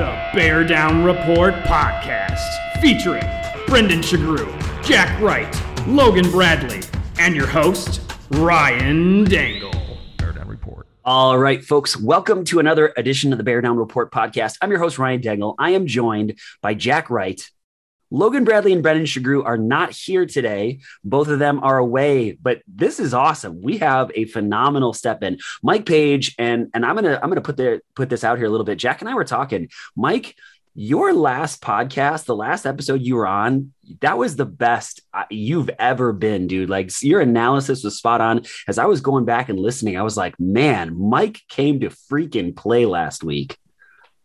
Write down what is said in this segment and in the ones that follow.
The Bear Down Report podcast, featuring Brendan Shagru, Jack Wright, Logan Bradley, and your host, Ryan Dangle. Bear Down Report. All right, folks, welcome to another edition of the Bear Down Report podcast. I'm your host, Ryan Dangle. I am joined by Jack Wright. Logan Bradley and Brendan Shagru are not here today. Both of them are away, but this is awesome. We have a phenomenal step in. Mike Page and and I'm gonna I'm gonna put the put this out here a little bit. Jack and I were talking. Mike, your last podcast, the last episode you were on, that was the best uh, you've ever been, dude. Like your analysis was spot on. As I was going back and listening, I was like, man, Mike came to freaking play last week.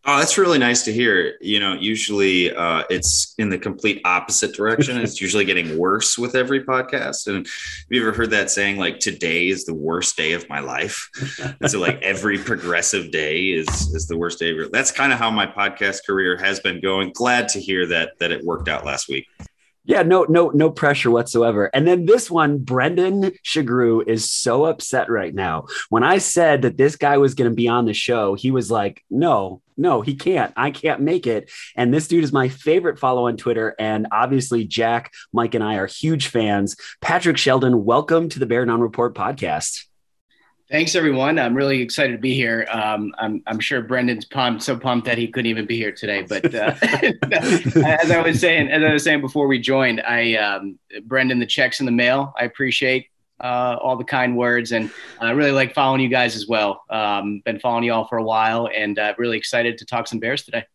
Oh, that's really nice to hear. You know, usually uh, it's in the complete opposite direction. it's usually getting worse with every podcast. And have you ever heard that saying, like, today is the worst day of my life? and so, like, every progressive day is is the worst day. Of your, that's kind of how my podcast career has been going. Glad to hear that that it worked out last week. Yeah, no, no, no pressure whatsoever. And then this one, Brendan Shagru is so upset right now. When I said that this guy was going to be on the show, he was like, "No, no, he can't. I can't make it." And this dude is my favorite follow on Twitter, and obviously Jack, Mike, and I are huge fans. Patrick Sheldon, welcome to the Bear Down Report podcast. Thanks, everyone. I'm really excited to be here. Um, I'm, I'm, sure Brendan's pumped, so pumped that he couldn't even be here today. But uh, as I was saying, as I was saying before we joined, I um, Brendan, the checks in the mail. I appreciate uh, all the kind words, and I really like following you guys as well. Um, been following you all for a while, and uh, really excited to talk some Bears today.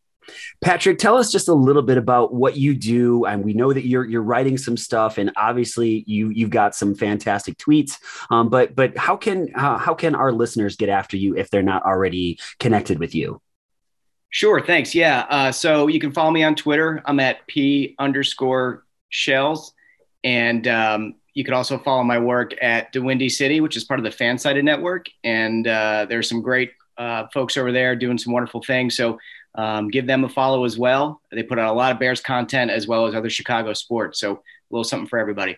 Patrick, tell us just a little bit about what you do. And we know that you're you're writing some stuff, and obviously you you've got some fantastic tweets. Um, but but how can how, how can our listeners get after you if they're not already connected with you? Sure, thanks. Yeah, uh, so you can follow me on Twitter. I'm at p underscore shells, and um, you can also follow my work at Da Windy City, which is part of the Fansided Network. And uh, there's some great uh, folks over there doing some wonderful things. So um, give them a follow as well. They put out a lot of Bears content as well as other Chicago sports. So a little something for everybody.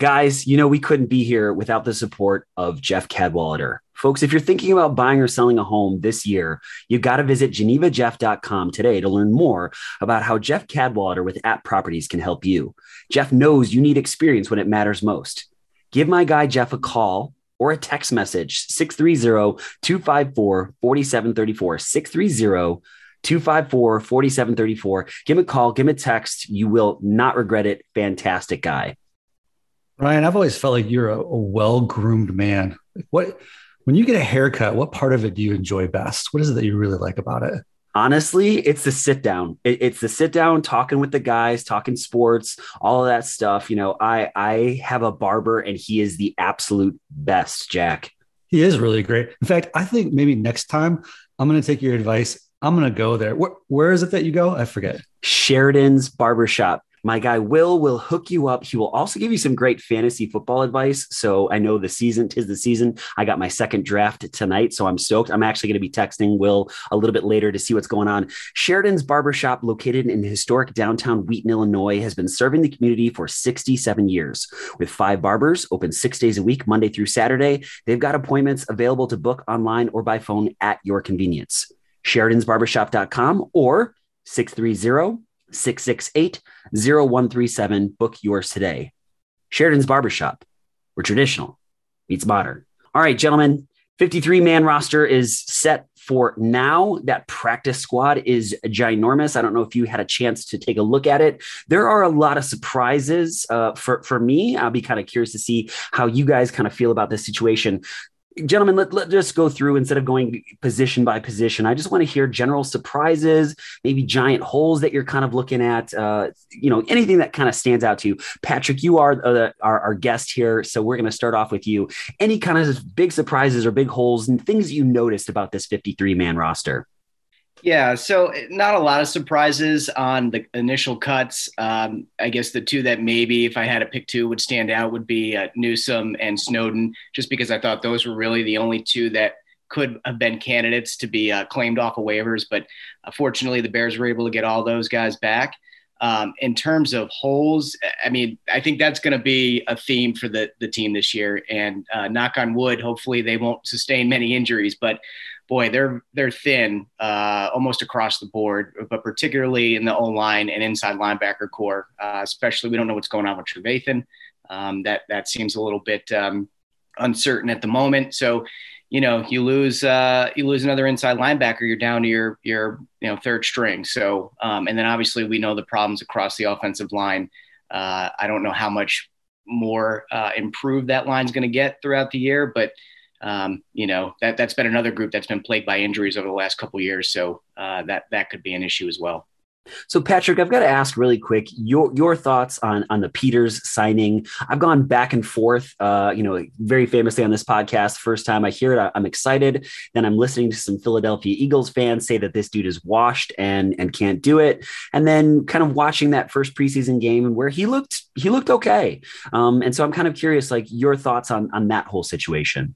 Guys, you know, we couldn't be here without the support of Jeff Cadwallader. Folks, if you're thinking about buying or selling a home this year, you've got to visit genevajeff.com today to learn more about how Jeff Cadwallader with App Properties can help you. Jeff knows you need experience when it matters most. Give my guy Jeff a call or a text message 630 254 4734. 630 254 4734. Give him a call, give him a text. You will not regret it. Fantastic guy. Ryan, I've always felt like you're a, a well groomed man. What, when you get a haircut, what part of it do you enjoy best? What is it that you really like about it? Honestly, it's the sit down. It, it's the sit down, talking with the guys, talking sports, all of that stuff. You know, I I have a barber, and he is the absolute best. Jack, he is really great. In fact, I think maybe next time I'm going to take your advice. I'm to go there. Where, where is it that you go? I forget. Sheridan's Barbershop. My guy Will will hook you up. He will also give you some great fantasy football advice. So I know the season tis the season. I got my second draft tonight, so I'm stoked. I'm actually going to be texting Will a little bit later to see what's going on. Sheridan's Barbershop, located in historic downtown Wheaton, Illinois, has been serving the community for 67 years. With five barbers, open six days a week, Monday through Saturday. They've got appointments available to book online or by phone at your convenience. Sheridan'sBarbershop.com or 630 668 0137. Book yours today. Sheridan's Barbershop, where traditional meets modern. All right, gentlemen, 53 man roster is set for now. That practice squad is ginormous. I don't know if you had a chance to take a look at it. There are a lot of surprises uh, for, for me. I'll be kind of curious to see how you guys kind of feel about this situation gentlemen, let, let just go through instead of going position by position. I just want to hear general surprises, maybe giant holes that you're kind of looking at, uh, you know, anything that kind of stands out to you. Patrick, you are uh, our, our guest here. So we're going to start off with you. Any kind of big surprises or big holes and things you noticed about this 53 man roster? Yeah, so eh, not a lot of surprises on the initial cuts. Um, I guess the two that maybe, if I had to pick two, would stand out would be uh, Newsome and Snowden, just because I thought those were really the only two that could have been candidates to be uh, claimed off of waivers. But uh, fortunately, the Bears were able to get all those guys back. Um, in terms of holes, I mean, I think that's going to be a theme for the the team this year. And uh, knock on wood, hopefully they won't sustain many injuries. But boy, they're they're thin uh, almost across the board, but particularly in the O line and inside linebacker core. Uh, especially, we don't know what's going on with Trevathan. Um, that that seems a little bit um, uncertain at the moment. So, you know, you lose uh, you lose another inside linebacker, you're down to your your you know third string. So, um, and then obviously we know the problems across the offensive line. Uh, I don't know how much more uh, improved that line's going to get throughout the year, but um, you know that that's been another group that's been plagued by injuries over the last couple years. So uh, that that could be an issue as well. So, Patrick, I've got to ask really quick your your thoughts on on the Peters signing. I've gone back and forth. Uh, you know, very famously on this podcast. First time I hear it, I'm excited. Then I'm listening to some Philadelphia Eagles fans say that this dude is washed and and can't do it. And then kind of watching that first preseason game and where he looked he looked okay. Um, and so I'm kind of curious, like your thoughts on on that whole situation.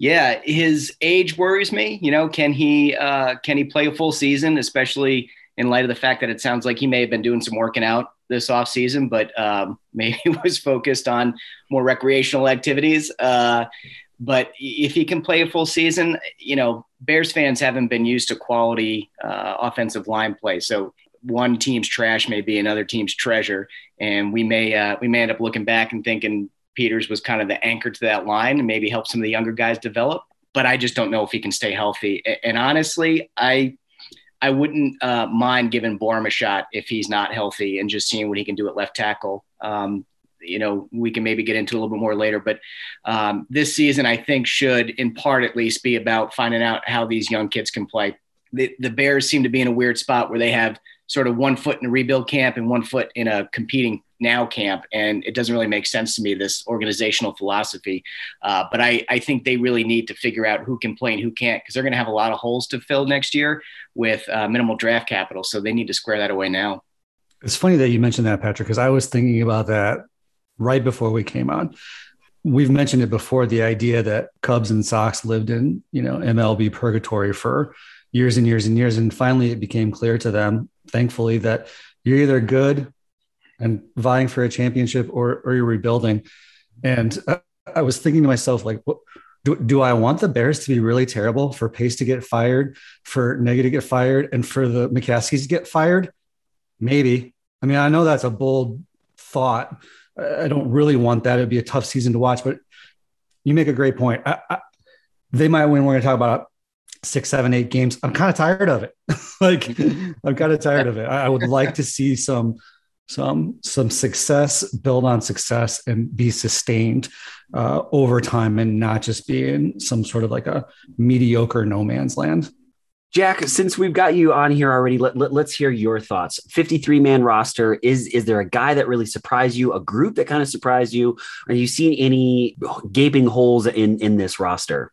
Yeah, his age worries me. You know, can he uh, can he play a full season, especially in light of the fact that it sounds like he may have been doing some working out this off season, but um, maybe was focused on more recreational activities. Uh, but if he can play a full season, you know, Bears fans haven't been used to quality uh, offensive line play. So one team's trash may be another team's treasure, and we may uh, we may end up looking back and thinking Peters was kind of the anchor to that line and maybe help some of the younger guys develop. But I just don't know if he can stay healthy. And honestly, I I wouldn't uh, mind giving Borom a shot if he's not healthy and just seeing what he can do at left tackle. Um, you know, we can maybe get into a little bit more later, but um, this season I think should, in part at least, be about finding out how these young kids can play. The, the Bears seem to be in a weird spot where they have sort of one foot in a rebuild camp and one foot in a competing now camp and it doesn't really make sense to me this organizational philosophy. Uh, but I, I think they really need to figure out who can play and who can't because they're going to have a lot of holes to fill next year with uh, minimal draft capital so they need to square that away now. It's funny that you mentioned that patrick because i was thinking about that right before we came on. We've mentioned it before the idea that cubs and sox lived in you know mlb purgatory for years and years and years and finally it became clear to them thankfully that you're either good and vying for a championship or, or you're rebuilding. And I, I was thinking to myself, like, what, do, do I want the Bears to be really terrible for Pace to get fired, for Nagy to get fired, and for the McCaskeys to get fired? Maybe. I mean, I know that's a bold thought. I don't really want that. It'd be a tough season to watch, but you make a great point. I, I, they might win. We're going to talk about six, seven, eight games. I'm kind of tired of it. like, I'm kind of tired of it. I, I would like to see some some some success, build on success, and be sustained uh, over time, and not just be in some sort of like a mediocre no man's land. Jack, since we've got you on here already, let, let, us hear your thoughts. 53 man roster. Is is there a guy that really surprised you? A group that kind of surprised you? Are you seeing any gaping holes in in this roster?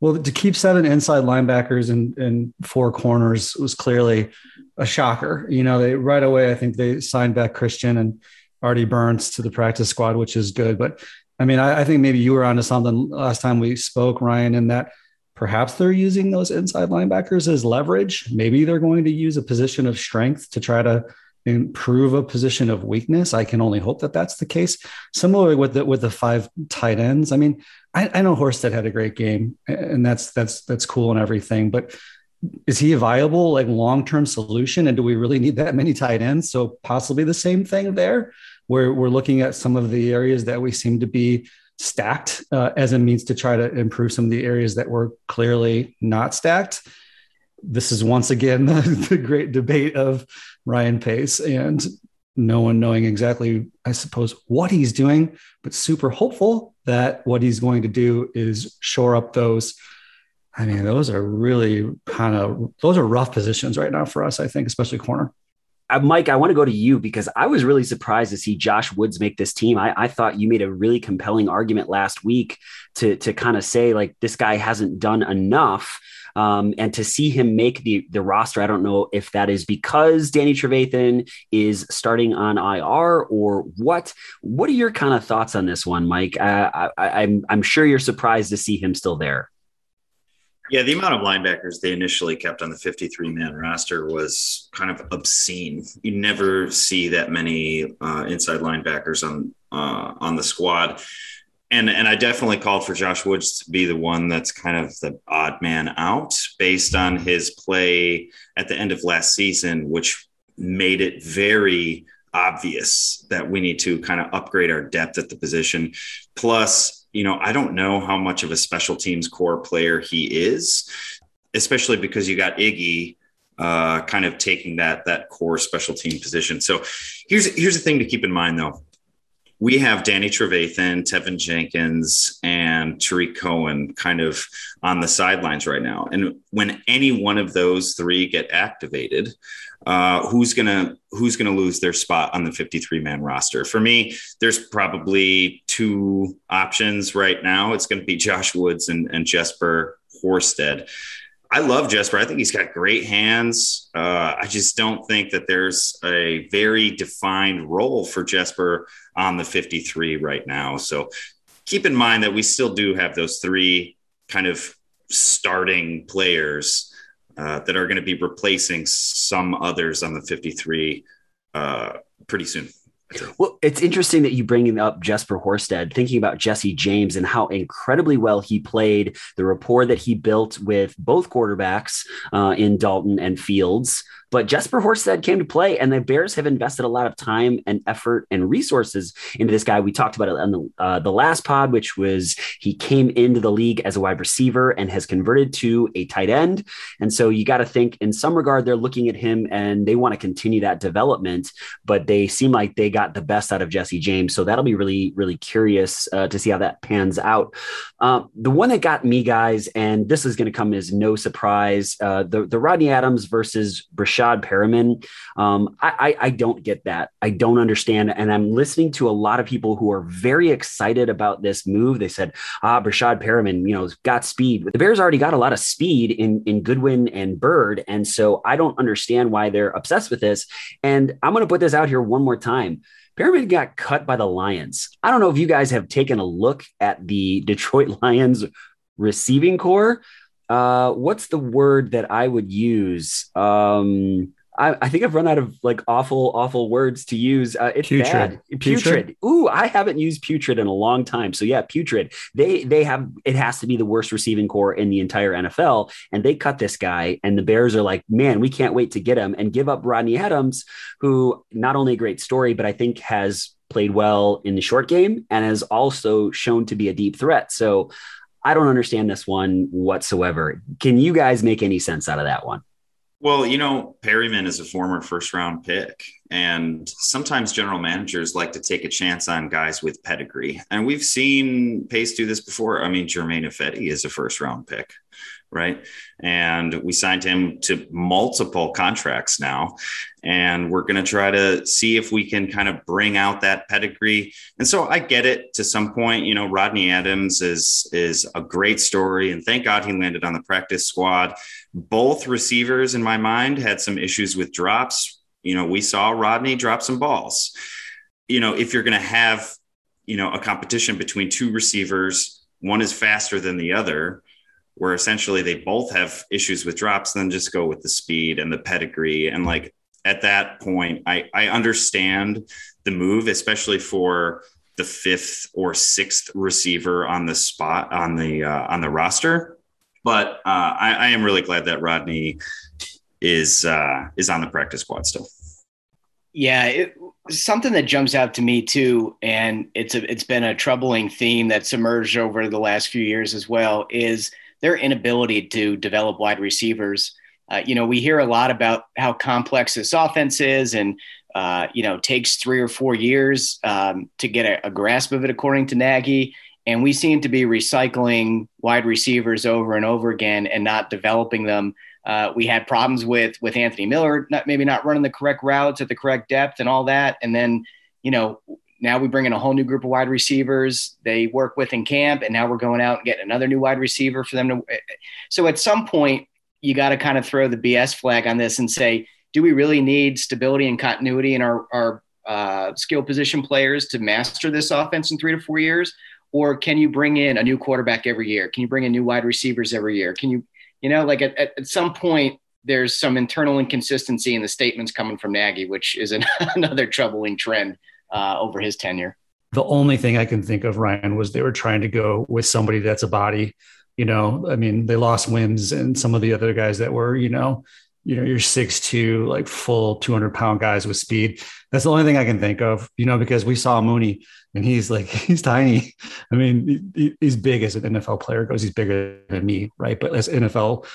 Well, to keep seven inside linebackers and, and four corners was clearly a shocker. You know, they right away, I think they signed back Christian and Artie Burns to the practice squad, which is good. But I mean, I, I think maybe you were onto something last time we spoke, Ryan, in that perhaps they're using those inside linebackers as leverage. Maybe they're going to use a position of strength to try to improve a position of weakness. I can only hope that that's the case. Similarly with the with the five tight ends. I mean, I, I know Horsted had a great game, and that's that's that's cool and everything. But is he a viable like long term solution? And do we really need that many tight ends? So possibly the same thing there, where we're looking at some of the areas that we seem to be stacked uh, as a means to try to improve some of the areas that were clearly not stacked. This is once again the, the great debate of Ryan Pace and no one knowing exactly, I suppose, what he's doing, but super hopeful that what he's going to do is shore up those. I mean, those are really kind of those are rough positions right now for us, I think, especially corner. Uh, Mike, I want to go to you because I was really surprised to see Josh Woods make this team. I, I thought you made a really compelling argument last week to to kind of say like this guy hasn't done enough. Um, and to see him make the the roster, I don't know if that is because Danny Trevathan is starting on IR or what. What are your kind of thoughts on this one, Mike? Uh, I, I'm I'm sure you're surprised to see him still there. Yeah, the amount of linebackers they initially kept on the 53 man roster was kind of obscene. You never see that many uh, inside linebackers on uh, on the squad. And and I definitely called for Josh Woods to be the one that's kind of the odd man out based on his play at the end of last season, which made it very obvious that we need to kind of upgrade our depth at the position. Plus, you know, I don't know how much of a special teams core player he is, especially because you got Iggy uh, kind of taking that that core special team position. So here's here's the thing to keep in mind though we have Danny Trevathan, Teven Jenkins, and Tarik Cohen kind of on the sidelines right now. And when any one of those three get activated, uh, who's gonna who's gonna lose their spot on the 53 man roster? For me, there's probably two options right now. It's going to be Josh Woods and, and Jesper Horsted. I love Jesper. I think he's got great hands. Uh, I just don't think that there's a very defined role for Jesper on the 53 right now. So keep in mind that we still do have those three kind of starting players uh, that are going to be replacing some others on the 53 uh, pretty soon. Well, it's interesting that you bring up Jesper Horsted, thinking about Jesse James and how incredibly well he played, the rapport that he built with both quarterbacks uh, in Dalton and Fields. But Jesper Horsted came to play, and the Bears have invested a lot of time and effort and resources into this guy. We talked about it on the, uh, the last pod, which was he came into the league as a wide receiver and has converted to a tight end. And so you got to think, in some regard, they're looking at him and they want to continue that development, but they seem like they got the best out of Jesse James. So that'll be really, really curious uh, to see how that pans out. Uh, the one that got me, guys, and this is going to come as no surprise uh, the, the Rodney Adams versus Breshad Rashad Perriman. Um, I, I, I don't get that. I don't understand. And I'm listening to a lot of people who are very excited about this move. They said, ah, Breshad Perriman, you know, got speed. The Bears already got a lot of speed in, in Goodwin and Byrd. And so I don't understand why they're obsessed with this. And I'm going to put this out here one more time. Perriman got cut by the Lions. I don't know if you guys have taken a look at the Detroit Lions receiving core. Uh, what's the word that I would use? Um, I, I, think I've run out of like awful, awful words to use. Uh, it's putrid. bad. Putrid. putrid. Ooh, I haven't used putrid in a long time. So yeah, putrid. They they have it has to be the worst receiving core in the entire NFL, and they cut this guy, and the Bears are like, man, we can't wait to get him and give up Rodney Adams, who not only a great story, but I think has played well in the short game and has also shown to be a deep threat. So I don't understand this one whatsoever. Can you guys make any sense out of that one? Well, you know, Perriman is a former first round pick, and sometimes general managers like to take a chance on guys with pedigree. And we've seen Pace do this before. I mean, Germain Ifedi is a first round pick right? And we signed him to multiple contracts now. And we're going to try to see if we can kind of bring out that pedigree. And so I get it to some point. You know, Rodney Adams is is a great story, and thank God he landed on the practice squad. Both receivers, in my mind, had some issues with drops. You know, we saw Rodney drop some balls. You know, if you're going to have, you know, a competition between two receivers, one is faster than the other where essentially they both have issues with drops, then just go with the speed and the pedigree. And like at that point, I, I understand the move, especially for the fifth or sixth receiver on the spot on the uh, on the roster. But uh, I, I, am really glad that Rodney is uh, is on the practice squad still. Yeah, it, something that jumps out to me too, and it's a, it's been a troubling theme that's emerged over the last few years as well. Is their inability to develop wide receivers. Uh, you know, we hear a lot about how complex this offense is and, uh, you know, takes three or four years um, to get a, a, grasp of it, according to Nagy. And we seem to be recycling wide receivers over and over again and not developing them. Uh, we had problems with with Anthony Miller, not, maybe not running the correct routes at the correct depth and all that. And then, you know, now we bring in a whole new group of wide receivers. They work with in camp and now we're going out and getting another new wide receiver for them to so at some point you got to kind of throw the bs flag on this and say do we really need stability and continuity in our, our uh, skill position players to master this offense in three to four years? Or can you bring in a new quarterback every year? Can you bring in new wide receivers every year? Can you you know like at, at, some point there's some internal inconsistency in the statements coming from Nagy, which is an, another troubling trend uh, over his tenure. the only thing I can think of, Ryan, was they were trying to go with somebody that's a body. You know, I mean, they lost Wims and some of the other guys that were, you know, you know, you're six two, like full 200 pound guys with speed. That's the only thing I can think of, you know, because we saw Mooney and he's like, he's tiny. I mean, he, he's big as an NFL player goes. He's bigger than me, right? But as NFL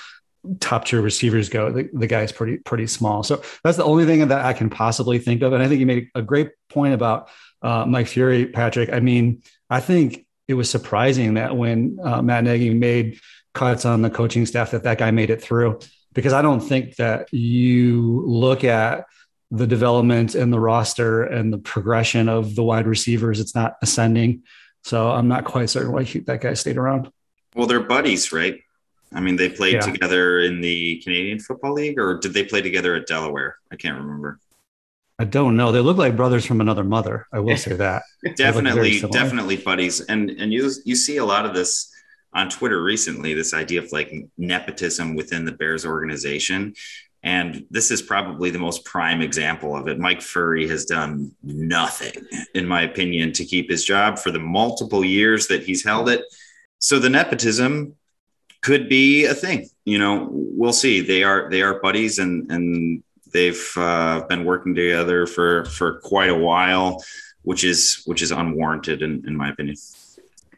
top tier receivers go, the, the guy is pretty, pretty small. So that's the only thing that I can possibly think of. And I think you made a great point about uh, Mike Furrey, Patrick. I mean, I think it was surprising that when uh, Matt Nagy made cuts on the coaching staff, that that guy made it through. Because I don't think that you look at the development and the roster and the progression of the wide receivers, it's not ascending. So I'm not quite certain why that guy stayed around. Well, they're buddies, right? I mean, they played yeah. together in the Canadian Football League, or did they play together at Delaware? I can't remember. I don't know. They look like brothers from another mother. I will say that. definitely, definitely buddies. And and you you see a lot of this on Twitter recently. This idea of like nepotism within the Bears organization, and this is probably the most prime example of it. Mike Furrey has done nothing, in my opinion, to keep his job for the multiple years that he's held it. So the nepotism could be a thing. You know, we'll see. They are they are buddies, and and they've uh, been working together for for quite a while, which is which is unwarranted in, in my opinion.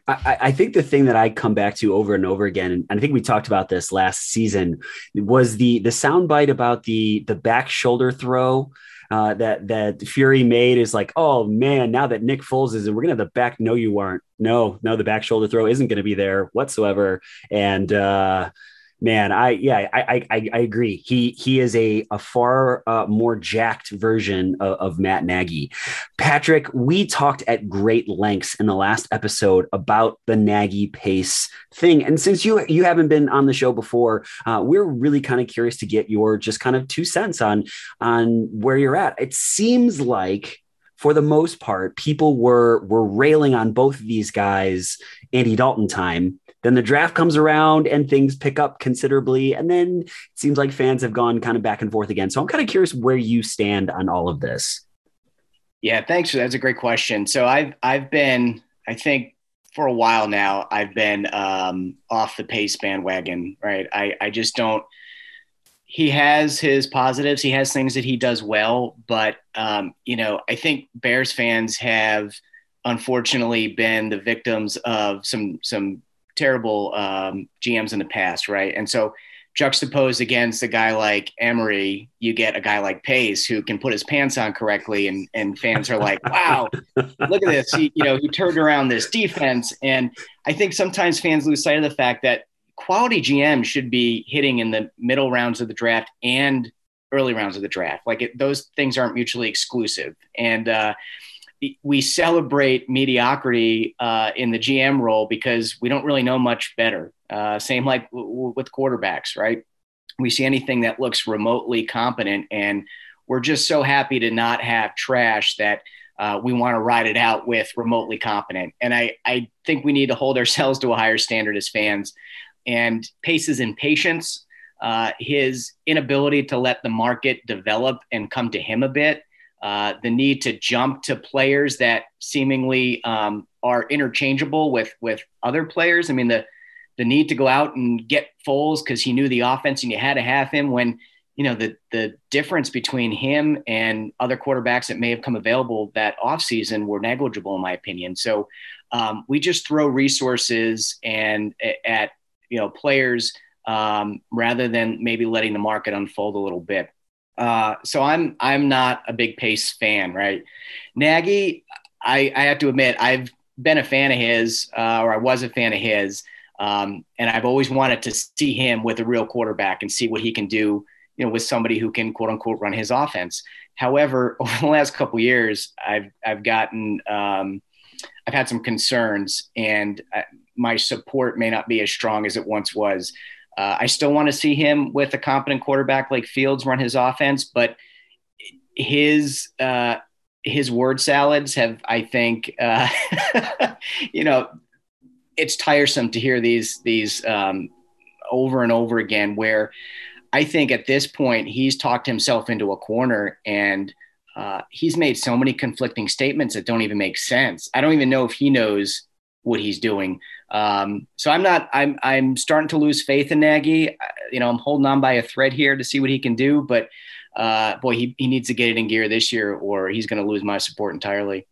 I, I, think the thing that I come back to over and over again, and I think we talked about this last season, was the the soundbite about the the back shoulder throw uh, that that Furrey made is like, oh man, now that Nick Foles is, in, we're gonna have the back. No, you aren't. No, no, the back shoulder throw isn't to be there whatsoever. And uh, man, I yeah, I I, I agree. He he is a a far uh, more jacked version of, of, Matt Nagy. Patrick, we talked at great lengths in the last episode about the Nagy pace thing, and since you you haven't been on the show before, uh, we're really kind of curious to get your just kind of two cents on on where you're at. It seems like for the most part, people were were railing on both of these guys Andy Dalton time then the draft comes around and things pick up considerably. And then it seems like fans have gone kind of back and forth again. So I'm kind of curious where you stand on all of this. Yeah, thanks. That's a great question. So I've I've been, I think, for a while now, I've been um, off the pace bandwagon. Right. I I just don't. He has his positives. He has things that he does well, but um, you know, I think Bears fans have unfortunately been the victims of some some terrible um, GMs in the past, right? And so juxtaposed against a guy like Emery, you get a guy like Pace who can put his pants on correctly, and and fans are like, "Wow, look at this!" He, you know, he turned around this defense, and I think sometimes fans lose sight of the fact that quality GM should be hitting in the middle rounds of the draft and early rounds of the draft. Like it, those things aren't mutually exclusive, and uh, we celebrate mediocrity uh, in the GM role because we don't really know much better. Uh, same like w- with quarterbacks, right? We see anything that looks remotely competent, and we're just so happy to not have trash that uh, we want to ride it out with remotely competent. And I, I think we need to hold ourselves to a higher standard as fans. And Pace's impatience, uh, his inability to let the market develop and come to him a bit uh, the need to jump to players that seemingly um, are interchangeable with with other players. I mean, the the need to go out and get Foles because he knew the offense and you had to have him when you know the the difference between him and other quarterbacks that may have come available that offseason were negligible in my opinion. So um, we just throw resources and at you know players um, rather than maybe letting the market unfold a little bit. Uh, so I'm I'm not a big Pace fan, right? Nagy, I, I have to admit I've been a fan of his, uh, or I was a fan of his, um, and I've always wanted to see him with a real quarterback and see what he can do, you know, with somebody who can quote unquote run his offense. However, over the last couple years, I've I've gotten um, I've had some concerns, and uh, my support may not be as strong as it once was. Uh, I still want to see him with a competent quarterback like Fields run his offense, but his uh, his word salads have, I think, uh, you know, it's tiresome to hear these these um, over and over again. Where I think at this point he's talked himself into a corner, and uh, he's made so many conflicting statements that don't even make sense. I don't even know if he knows what he's doing. Um, so I'm not. I'm I'm starting to lose faith in Nagy. You know, I'm holding on by a thread here to see what he can do. But uh, boy, he he needs to get it in gear this year, or he's going to lose my support entirely.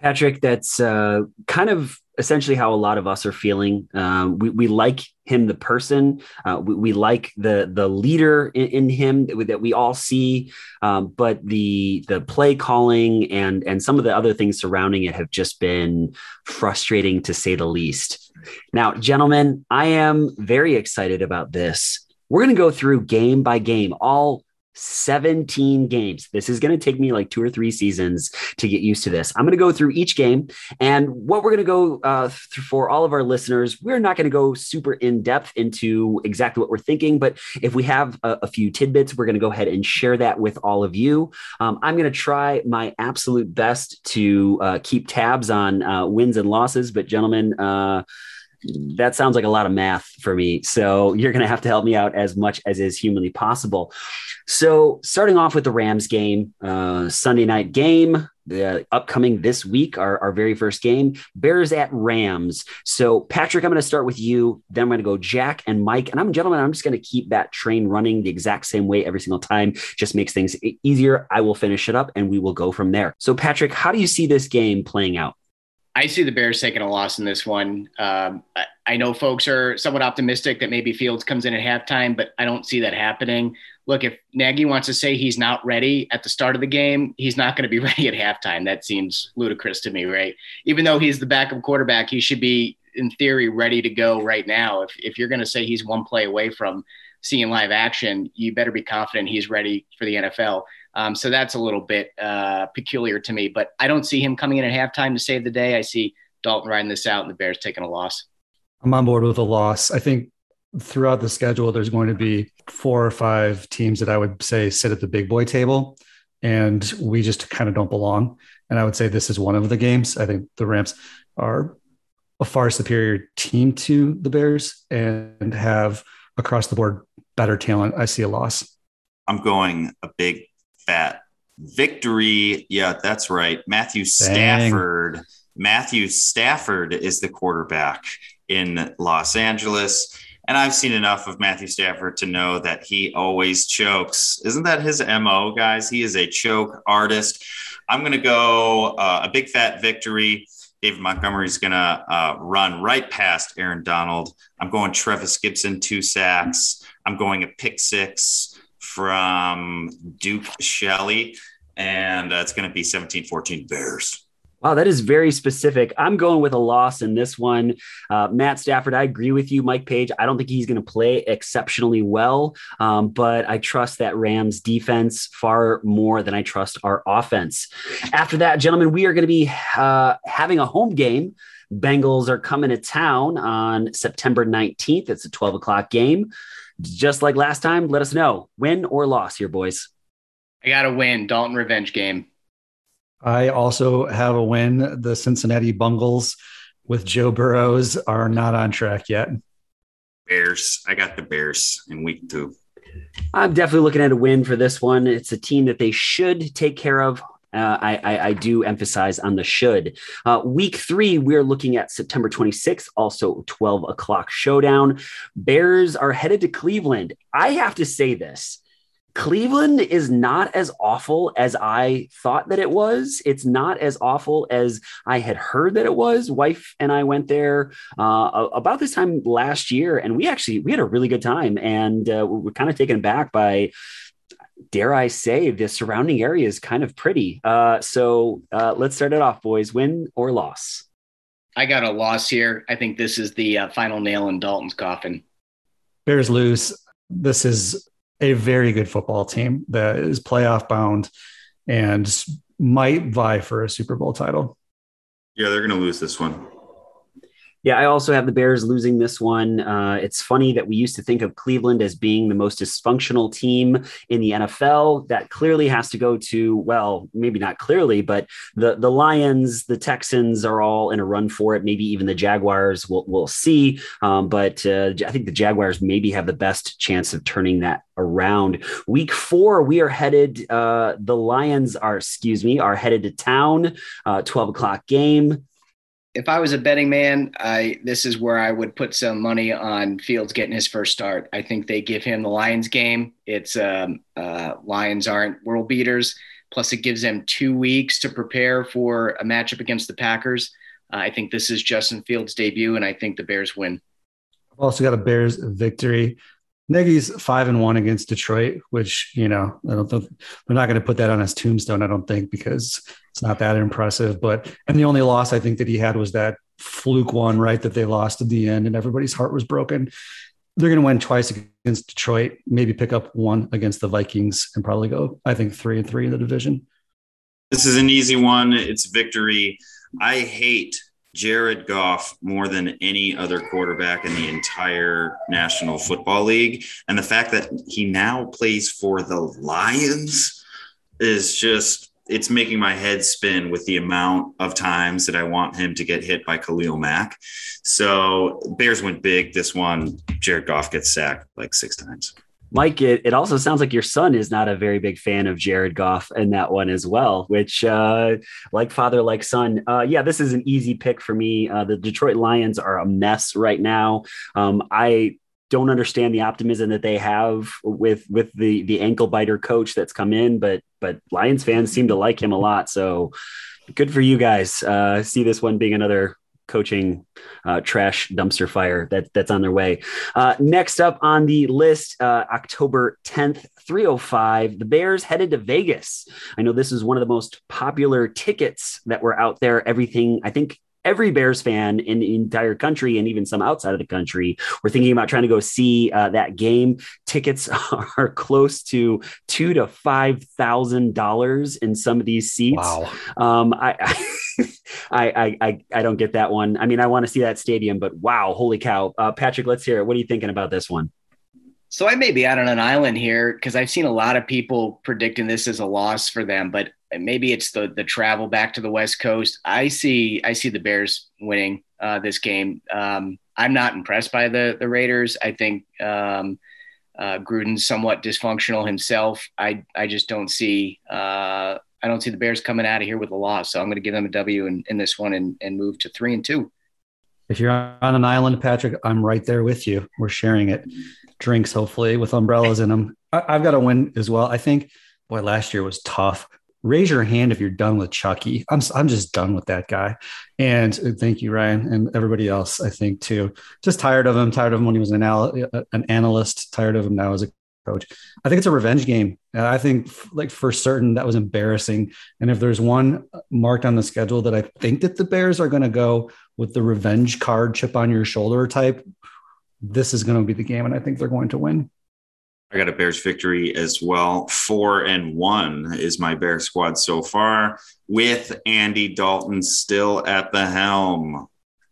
Patrick, that's uh, kind of essentially how a lot of us are feeling. Uh, we, we like him, the person. Uh, we, we, like the the leader in, in him that we, that we, all see. Um, but the the play calling and and some of the other things surrounding it have just been frustrating to say the least. Now, gentlemen, I am very excited about this. We're going to go through game by game, all 17 games. This is going to take me like two or three seasons to get used to this. I'm going to go through each game. And what we're going to go uh, for all of our listeners, we're not going to go super in depth into exactly what we're thinking. But if we have a, a few tidbits, we're going to go ahead and share that with all of you. Um, I'm going to try my absolute best to uh, keep tabs on uh, wins and losses. But, gentlemen, uh, that sounds like a lot of math for me. So you're going to have to help me out as much as is humanly possible. So starting off with the Rams game, uh, Sunday night game, the upcoming this week, our, our very first game, Bears at Rams. So Patrick, I'm going to start with you. Then I'm going to go Jack and Mike. And I'm gentlemen, I'm just going to keep that train running the exact same way every single time. Just makes things easier. I will finish it up and we will go from there. So Patrick, how do you see this game playing out? I see the Bears taking a loss in this one. Um, I, I, know folks are somewhat optimistic that maybe Fields comes in at halftime, but I don't see that happening. Look, if Nagy wants to say he's not ready at the start of the game, he's not going to be ready at halftime. That seems ludicrous to me, right? Even though he's the backup quarterback, he should be, in theory, ready to go right now. If, if you're going to say he's one play away from seeing live action, you better be confident he's ready for the NFL. Um, so that's a little bit uh, peculiar to me, but I don't see him coming in at halftime to save the day. I see Dalton riding this out and the Bears taking a loss. I'm on board with a loss. I think throughout the schedule, there's going to be four or five teams that I would say sit at the big boy table, and we just kind of don't belong. And I would say this is one of the games. I think the Rams are a far superior team to the Bears and have across the board better talent. I see a loss. I'm going a big fat victory. Yeah, that's right. Matthew Stafford. Matthew Stafford is the quarterback in Los Angeles. And I've seen enough of Matthew Stafford to know that he always chokes. Isn't that his MO, guys? He is a choke artist. I'm going to go uh, a big fat victory. David Montgomery's going to uh, run right past Aaron Donald. I'm going Trevis Gipson, two sacks. I'm going a pick six from Duke Shelley, and uh, it's going to be 17 14 Bears. Wow, that is very specific. I'm going with a loss in this one. Uh, Matt Stafford, I agree with you. Mike Page, I don't think he's going to play exceptionally well, um, but I trust that Rams defense far more than I trust our offense. After that, gentlemen, we are going to be uh, having a home game. Bengals are coming to town on September 19th. It's a 12 o'clock game just like last time, let us know win or loss here, boys. I got a win. Dalton revenge game. I also have a win. The Cincinnati Bungles with Joe Burrows are not on track yet. Bears. I got the Bears in week two. I'm definitely looking at a win for this one. It's a team that they should take care of uh, I, I, I, do emphasize on the should. Uh, week three, we're looking at September 26th, also 12 o'clock showdown. Bears are headed to Cleveland. I have to say this. Cleveland is not as awful as I thought that it was. It's not as awful as I had heard that it was. Wife and I went there uh, about this time last year, and we actually we had a really good time, and uh, we are kind of taken back by dare I say, the surrounding area is kind of pretty. Uh, so uh, let's start it off, boys. Win or loss? I got a loss here. I think this is the uh, final nail in Dalton's coffin. Bears lose. This is a very good football team that is playoff bound and might vie for a Super Bowl title. Yeah, they're going to lose this one. Yeah, I also have the Bears losing this one. Uh, it's funny that we used to think of Cleveland as being the most dysfunctional team in the NFL. That clearly has to go to, well, maybe not clearly, but the, the Lions, the Texans are all in a run for it. Maybe even the Jaguars, we'll, we'll see. Um, but uh, I think the Jaguars maybe have the best chance of turning that around. Week four, we are headed, uh, the Lions are, excuse me, are headed to town, uh, 12 o'clock game if I was a betting man, I this is where I would put some money on Fields getting his first start. I think they give him the Lions game. It's um, uh, Lions aren't world beaters. Plus, it gives them two weeks to prepare for a matchup against the Packers. Uh, I think this is Justin Fields' debut, and I think the Bears win. I've also got a Bears victory. Nagy's five and one against Detroit, which you know I don't think they're not going to put that on his tombstone. I don't think because it's not that impressive. But and the only loss I think that he had was that fluke one, right? That they lost at the end, and everybody's heart was broken. They're going to win twice against Detroit, maybe pick up one against the Vikings, and probably go I think three and three in the division. This is an easy one. It's victory. I hate Jared Goff more than any other quarterback in the entire National Football League. And the fact that he now plays for the Lions is just, it's making my head spin with the amount of times that I want him to get hit by Khalil Mack. So Bears went big this one. Jared Goff gets sacked like six times. Mike, it, it also sounds like your son is not a very big fan of Jared Goff in that one as well, which, uh, like father, like son. Uh, yeah, this is an easy pick for me. Uh, the Detroit Lions are a mess right now. Um, I don't understand the optimism that they have with with the the ankle biter coach that's come in, but but Lions fans seem to like him a lot. So good for you guys. Uh, see this one being another coaching uh, trash dumpster fire that that's on their way. Uh, next up on the list, uh, October 10th, 305, the Bears headed to Vegas. I know this is one of the most popular tickets that were out there. Everything, I think every Bears fan in the entire country and even some outside of the country were thinking about trying to go see uh, that game. Tickets are close to two to five thousand dollars in some of these seats. Wow. Um, I, I, I, I, I don't get that one. I mean, I want to see that stadium, but wow, holy cow! Uh, Patrick, let's hear it. What are you thinking about this one? So I may be out on an island here because I've seen a lot of people predicting this as a loss for them, but maybe it's the the travel back to the West Coast. I see I see the Bears winning uh, this game. Um, I'm not impressed by the the Raiders. I think um, uh, Gruden's somewhat dysfunctional himself. I I just don't see uh, I don't see the Bears coming out of here with a loss. So I'm going to give them a W in, in this one and, and move to three and two. If you're on an island, Patrick, I'm right there with you. We're sharing it. Drinks, hopefully, with umbrellas in them. I, I've got to win as well. I think, boy, last year was tough. Raise your hand if you're done with Chucky. I'm, I'm just done with that guy. And uh, thank you, Ryan, and everybody else, I think, too. Just tired of him, tired of him when he was an, anal- uh, an analyst, tired of him now as a coach. I think it's a revenge game. I think like for certain that was embarrassing. And if there's one marked on the schedule that I think that the Bears are going to go with the revenge card chip on your shoulder type, this is going to be the game, and I think they're going to win. I got a Bears victory as well. Four and one is my Bear squad so far, with Andy Dalton still at the helm.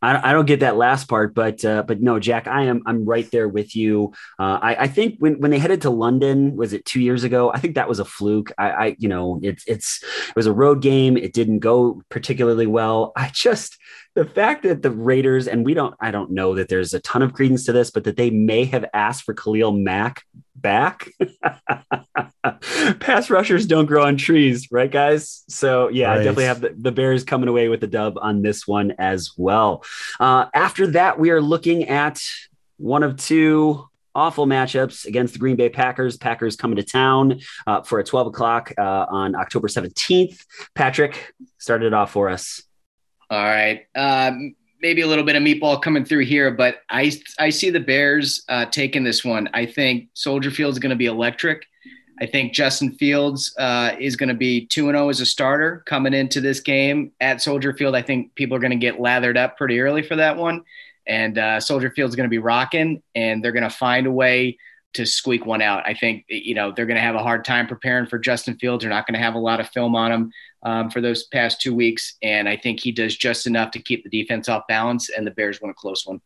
I, I don't get that last part, but uh, but no, Jack, I am I'm right there with you. Uh, I, I think when when they headed to London, was it two years ago? I think that was a fluke. I, I you know it's it's it was a road game. It didn't go particularly well. I just the fact that the Raiders and we don't I don't know that there's a ton of credence to this, but that they may have asked for Khalil Mack back. Pass rushers don't grow on trees, right, guys? So yeah, right. I definitely have the, the, Bears coming away with the dub on this one as well. Uh, after that, we are looking at one of two awful matchups against the Green Bay Packers. Packers coming to town uh, for a 12 o'clock uh, on October 17th. Patrick started it off for us. All right. Um, maybe a little bit of meatball coming through here, but I I see the Bears uh, taking this one. I think Soldier Field is going to be electric. I think Justin Fields uh, is going to be 2 0 as a starter coming into this game at Soldier Field. I think people are going to get lathered up pretty early for that one. And uh, Soldier Field is going to be rocking, and they're going to find a way to squeak one out. I think you know they're going to have a hard time preparing for Justin Fields. They're not going to have a lot of film on him um, for those past two weeks, and I think he does just enough to keep the defense off balance, and the Bears win a close one.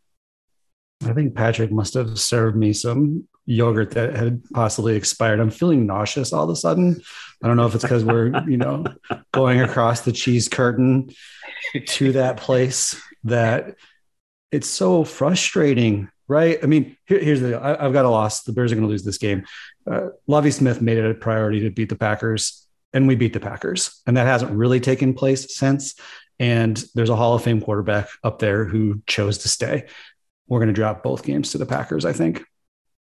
I think Patrick must have served me some yogurt that had possibly expired. I'm feeling nauseous all of a sudden. I don't know if it's because we're, you know, going across the cheese curtain to that place that it's so frustrating, right? I mean, here, here's the I, have got a loss. The Bears are going to lose this game. Uh, Lovie Smith made it a priority to beat the Packers, and we beat the Packers, and that hasn't really taken place since. And there's a Hall of Fame quarterback up there who chose to stay. We're going to drop both games to the Packers, I think.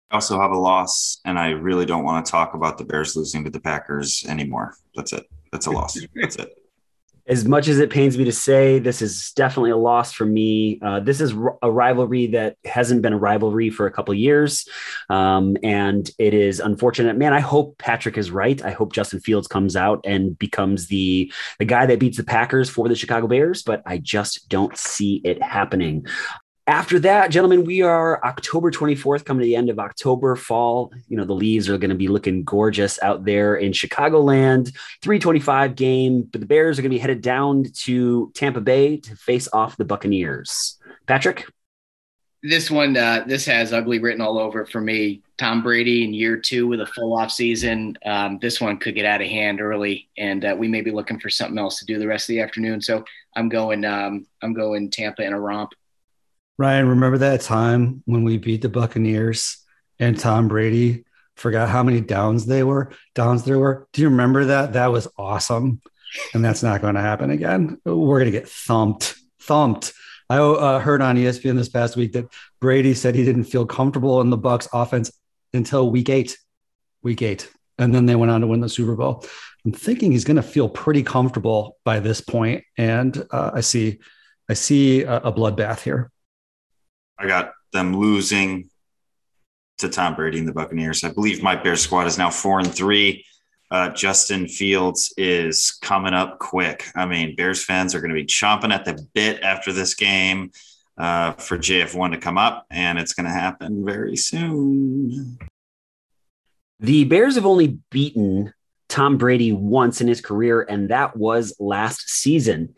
I also have a loss, and I really don't want to talk about the Bears losing to the Packers anymore. That's it. That's a loss. That's it as much as it pains me to say, this is definitely a loss for me. Uh, this is a rivalry that hasn't been a rivalry for a couple years, um, and it is unfortunate. Man, I hope Patrick is right. I hope Justin Fields comes out and becomes the the guy that beats the Packers for the Chicago Bears, but I just don't see it happening. After that, gentlemen, we are October 24th, coming to the end of October, fall. You know, the leaves are going to be looking gorgeous out there in Chicagoland. 325 game, but the Bears are going to be headed down to Tampa Bay to face off the Buccaneers. Patrick? This one, uh, this has ugly written all over for me. Tom Brady in year two with a full off season. Um, this one could get out of hand early, and uh, we may be looking for something else to do the rest of the afternoon. So I'm going, um, I'm going Tampa in a romp. Ryan, remember that time when we beat the Buccaneers and Tom Brady forgot how many downs they were, downs there were? Do you remember that? That was awesome. And that's not going to happen again. We're going to get thumped, thumped. I uh, heard on ESPN this past week that Brady said he didn't feel comfortable in the Bucks offense until week eight, week eight, and then they went on to win the Super Bowl. I'm thinking he's going to feel pretty comfortable by this point, and uh, I see, I see a, a bloodbath here. I got them losing to Tom Brady and the Buccaneers. I believe my Bears squad is now four and three. Uh, Justin Fields is coming up quick. I mean, Bears fans are going to be chomping at the bit after this game uh, for JF1 to come up, and it's going to happen very soon. The Bears have only beaten Tom Brady once in his career, and that was last season.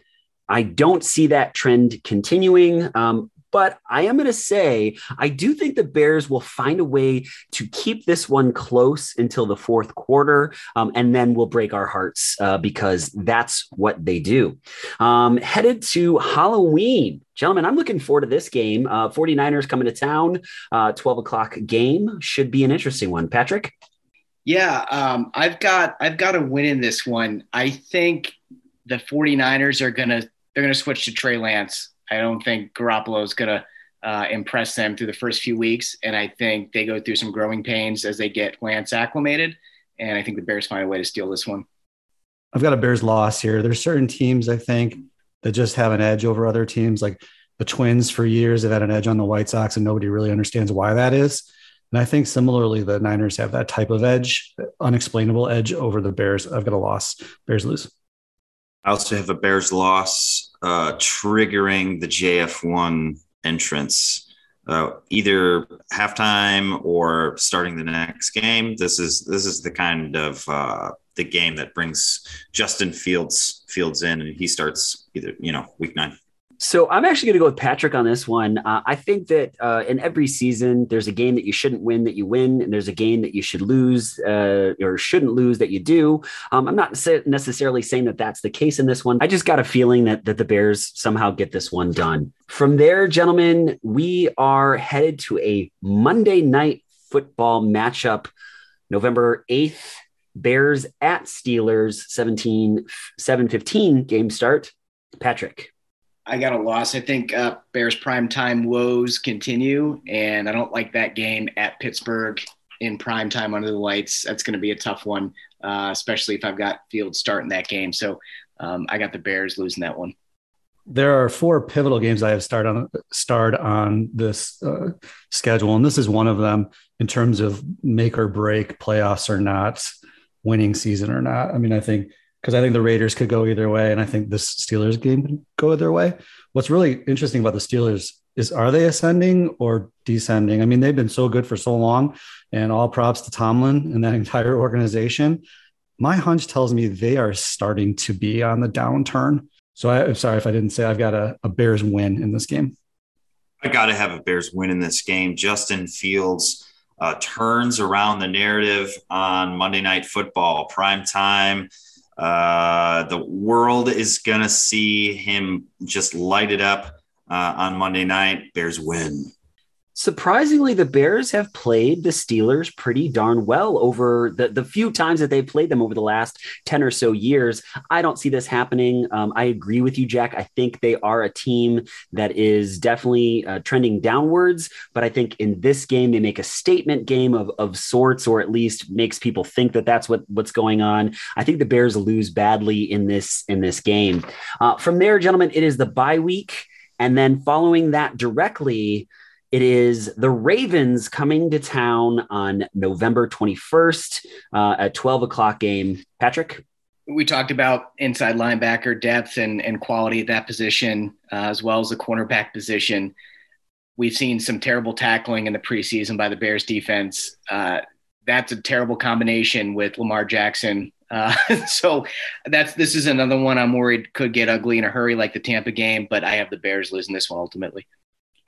I don't see that trend continuing. Um, but I am going to say, I do think the Bears will find a way to keep this one close until the fourth quarter, um, and then we'll break our hearts uh, because that's what they do. Um, headed to Halloween. Gentlemen, I'm looking forward to this game. Uh, 49ers coming to town, uh, 12 o'clock game. Should be an interesting one. Patrick? Yeah, um, I've got I've got a win in this one. I think the 49ers are gonna they're gonna switch to Trey Lance. I don't think Garoppolo is going to uh, impress them through the first few weeks. And I think they go through some growing pains as they get Lance acclimated. And I think the Bears find a way to steal this one. I've got a Bears loss here. There's certain teams I think that just have an edge over other teams. Like the Twins for years have had an edge on the White Sox, and nobody really understands why that is. And I think similarly, the Niners have that type of edge, unexplainable edge over the Bears. I've got a loss. Bears lose. I also have a Bears loss uh, triggering the JF1 entrance, uh, either halftime or starting the next game. This is this is the kind of uh, the game that brings Justin Fields Fields in, and he starts either you know week nine. So I'm actually going to go with Patrick on this one. Uh, I think that uh, in every season, there's a game that you shouldn't win that you win, and there's a game that you should lose uh, or shouldn't lose that you do. Um, I'm not necessarily saying that that's the case in this one. I just got a feeling that that the Bears somehow get this one done. From there, gentlemen, we are headed to a Monday night football matchup, November 8th. Bears at Steelers, 17 715 game start. Patrick. I got a loss. I think uh, Bears prime time woes continue, and I don't like that game at Pittsburgh in prime time under the lights. That's going to be a tough one, uh, especially if I've got Fields starting that game. So um, I got the Bears losing that one. There are four pivotal games I have started on starred on this uh, schedule, and this is one of them in terms of make or break playoffs or not, winning season or not. I mean, I think because I think the Raiders could go either way, and I think this Steelers game could go either way. What's really interesting about the Steelers is are they ascending or descending? I mean, they've been so good for so long, and all props to Tomlin and that entire organization. My hunch tells me they are starting to be on the downturn. So I, am sorry if I didn't say I've got a, a Bears win in this game. I got to have a Bears win in this game. Justin Fields uh, turns around the narrative on Monday Night Football, prime time. Uh, the world is going to see him just light it up uh, on Monday night. Bears win. Surprisingly, the Bears have played the Steelers pretty darn well over the, the few times that they've played them over the last 10 or so years. I don't see this happening. Um, I agree with you, Jack. I think they are a team that is definitely uh, trending downwards, but I think in this game, they make a statement game of, of sorts, or at least makes people think that that's what, what's going on. I think the Bears lose badly in this, in this game. Uh, from there, gentlemen, it is the bye week. And then following that directly, it is the Ravens coming to town on November 21st uh, at 12 o'clock game. Patrick? We talked about inside linebacker depth and, and quality at that position, uh, as well as the cornerback position. We've seen some terrible tackling in the preseason by the Bears defense. Uh, that's a terrible combination with Lamar Jackson. Uh, so that's this is another one I'm worried could get ugly in a hurry, like the Tampa game. But I have the Bears losing this one ultimately.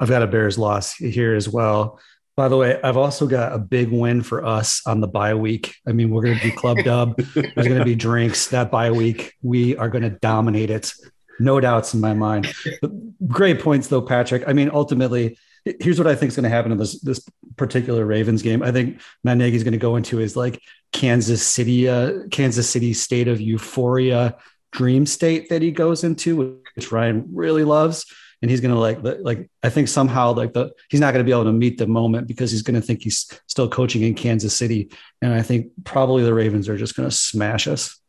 I've got a Bears loss here as well. By the way, I've also got a big win for us on the bye week. I mean, we're going to be club dub. There's going to be drinks that bye week. We are going to dominate it. No doubts in my mind. But great points, though, Patrick. I mean, ultimately, here's what I think is going to happen in this this particular Ravens game. I think Matt Nagy is going to go into his like Kansas City, uh, Kansas City state of euphoria, dream state that he goes into, which Ryan really loves and he's gonna like like I think somehow like the he's not gonna be able to meet the moment because he's gonna think he's still coaching in Kansas City, and I think probably the Ravens are just gonna smash us.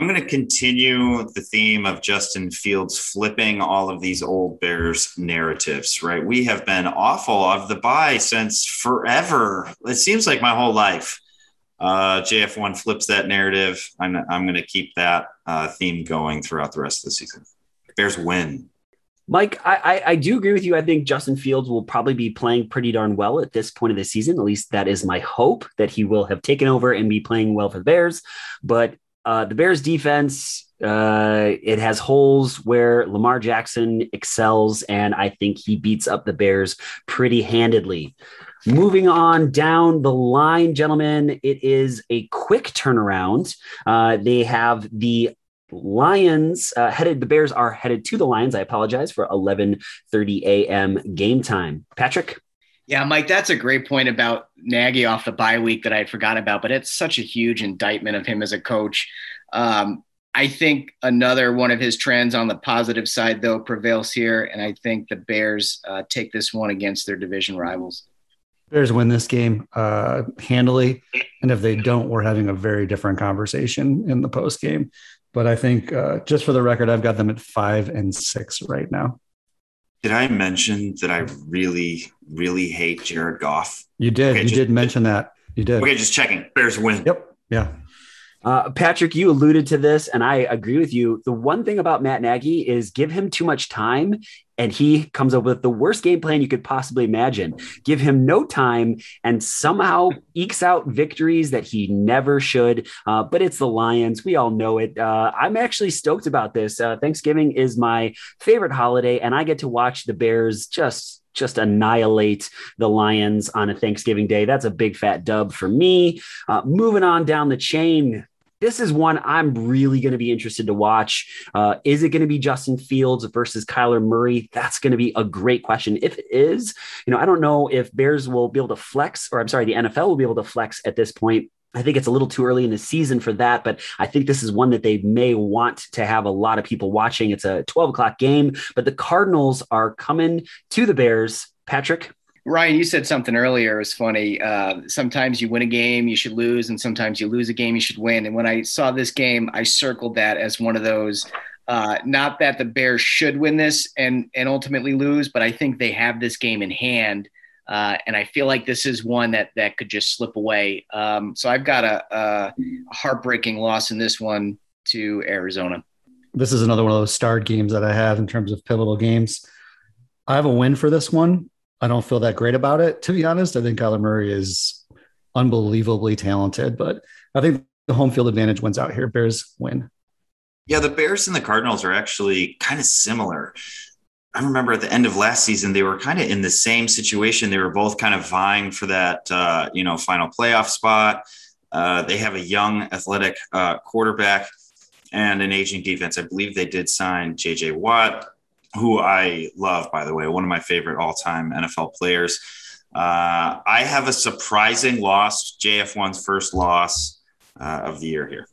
I'm going to continue the theme of Justin Fields flipping all of these old Bears narratives, right? We have been awful of the bye since forever. It seems like my whole life. Uh, JF1 flips that narrative. I'm, I'm going to keep that uh, theme going throughout the rest of the season. Bears win. Mike, I, I, I, do agree with you. I think Justin Fields will probably be playing pretty darn well at this point of the season. At least that is my hope that he will have taken over and be playing well for the Bears. But uh, the Bears defense, uh, it has holes where Lamar Jackson excels, and I think he beats up the Bears pretty handedly. Moving on down the line, gentlemen, it is a quick turnaround. Uh, they have the Lions uh, headed. The Bears are headed to the Lions. I apologize for 11:30 a.m. game time. Patrick. Yeah, Mike, that's a great point about Nagy off the bye week that I had forgotten about. But it's such a huge indictment of him as a coach. Um, I think another one of his trends on the positive side, though, prevails here, and I think the Bears uh, take this one against their division rivals. Bears win this game uh, handily, and if they don't, we're having a very different conversation in the post game. But I think uh, just for the record, I've got them at five and six right now. Did I mention that I really, really hate Jared Goff? You did. Okay, you just, did mention that. You did. Okay, just checking. Bears win. Yep. Yeah. Uh, Patrick, you alluded to this, and I agree with you. The one thing about Matt Nagy is give him too much time, and he comes up with the worst game plan you could possibly imagine. Give him no time, and somehow ekes out victories that he never should. Uh, but it's the Lions. We all know it. Uh, I'm actually stoked about this. Uh, Thanksgiving is my favorite holiday, and I get to watch the Bears just just annihilate the Lions on a Thanksgiving day. That's a big fat dub for me. Uh, moving on down the chain, this is one I'm really going to be interested to watch. Uh, is it going to be Justin Fields versus Kyler Murray? That's going to be a great question. If it is, you know, I don't know if Bears will be able to flex, or I'm sorry, the NFL will be able to flex at this point I think it's a little too early in the season for that, but I think this is one that they may want to have a lot of people watching. It's a 12 o'clock game, but the Cardinals are coming to the Bears. Patrick? Ryan, you said something earlier. It was funny. Uh, sometimes you win a game, you should lose, and sometimes you lose a game, you should win. And when I saw this game, I circled that as one of those. Uh, not that the Bears should win this and and ultimately lose, but I think they have this game in hand uh, and I feel like this is one that that could just slip away. Um, so I've got a, a, heartbreaking loss in this one to Arizona. This is another one of those starred games that I have in terms of pivotal games. I have a win for this one. I don't feel that great about it, to be honest. I think Kyler Murray is unbelievably talented, but I think the home field advantage wins out here. Bears win. Yeah, the Bears and the Cardinals are actually kind of similar. I remember at the end of last season, they were kind of in the same situation. They were both kind of vying for that, uh, you know, final playoff spot. Uh, they have a young, athletic uh, quarterback and an aging defense. I believe they did sign J.J. Watt, who I love, by the way, one of my favorite all-time NFL players. Uh, I have a surprising loss, JF1's first loss uh, of the year here.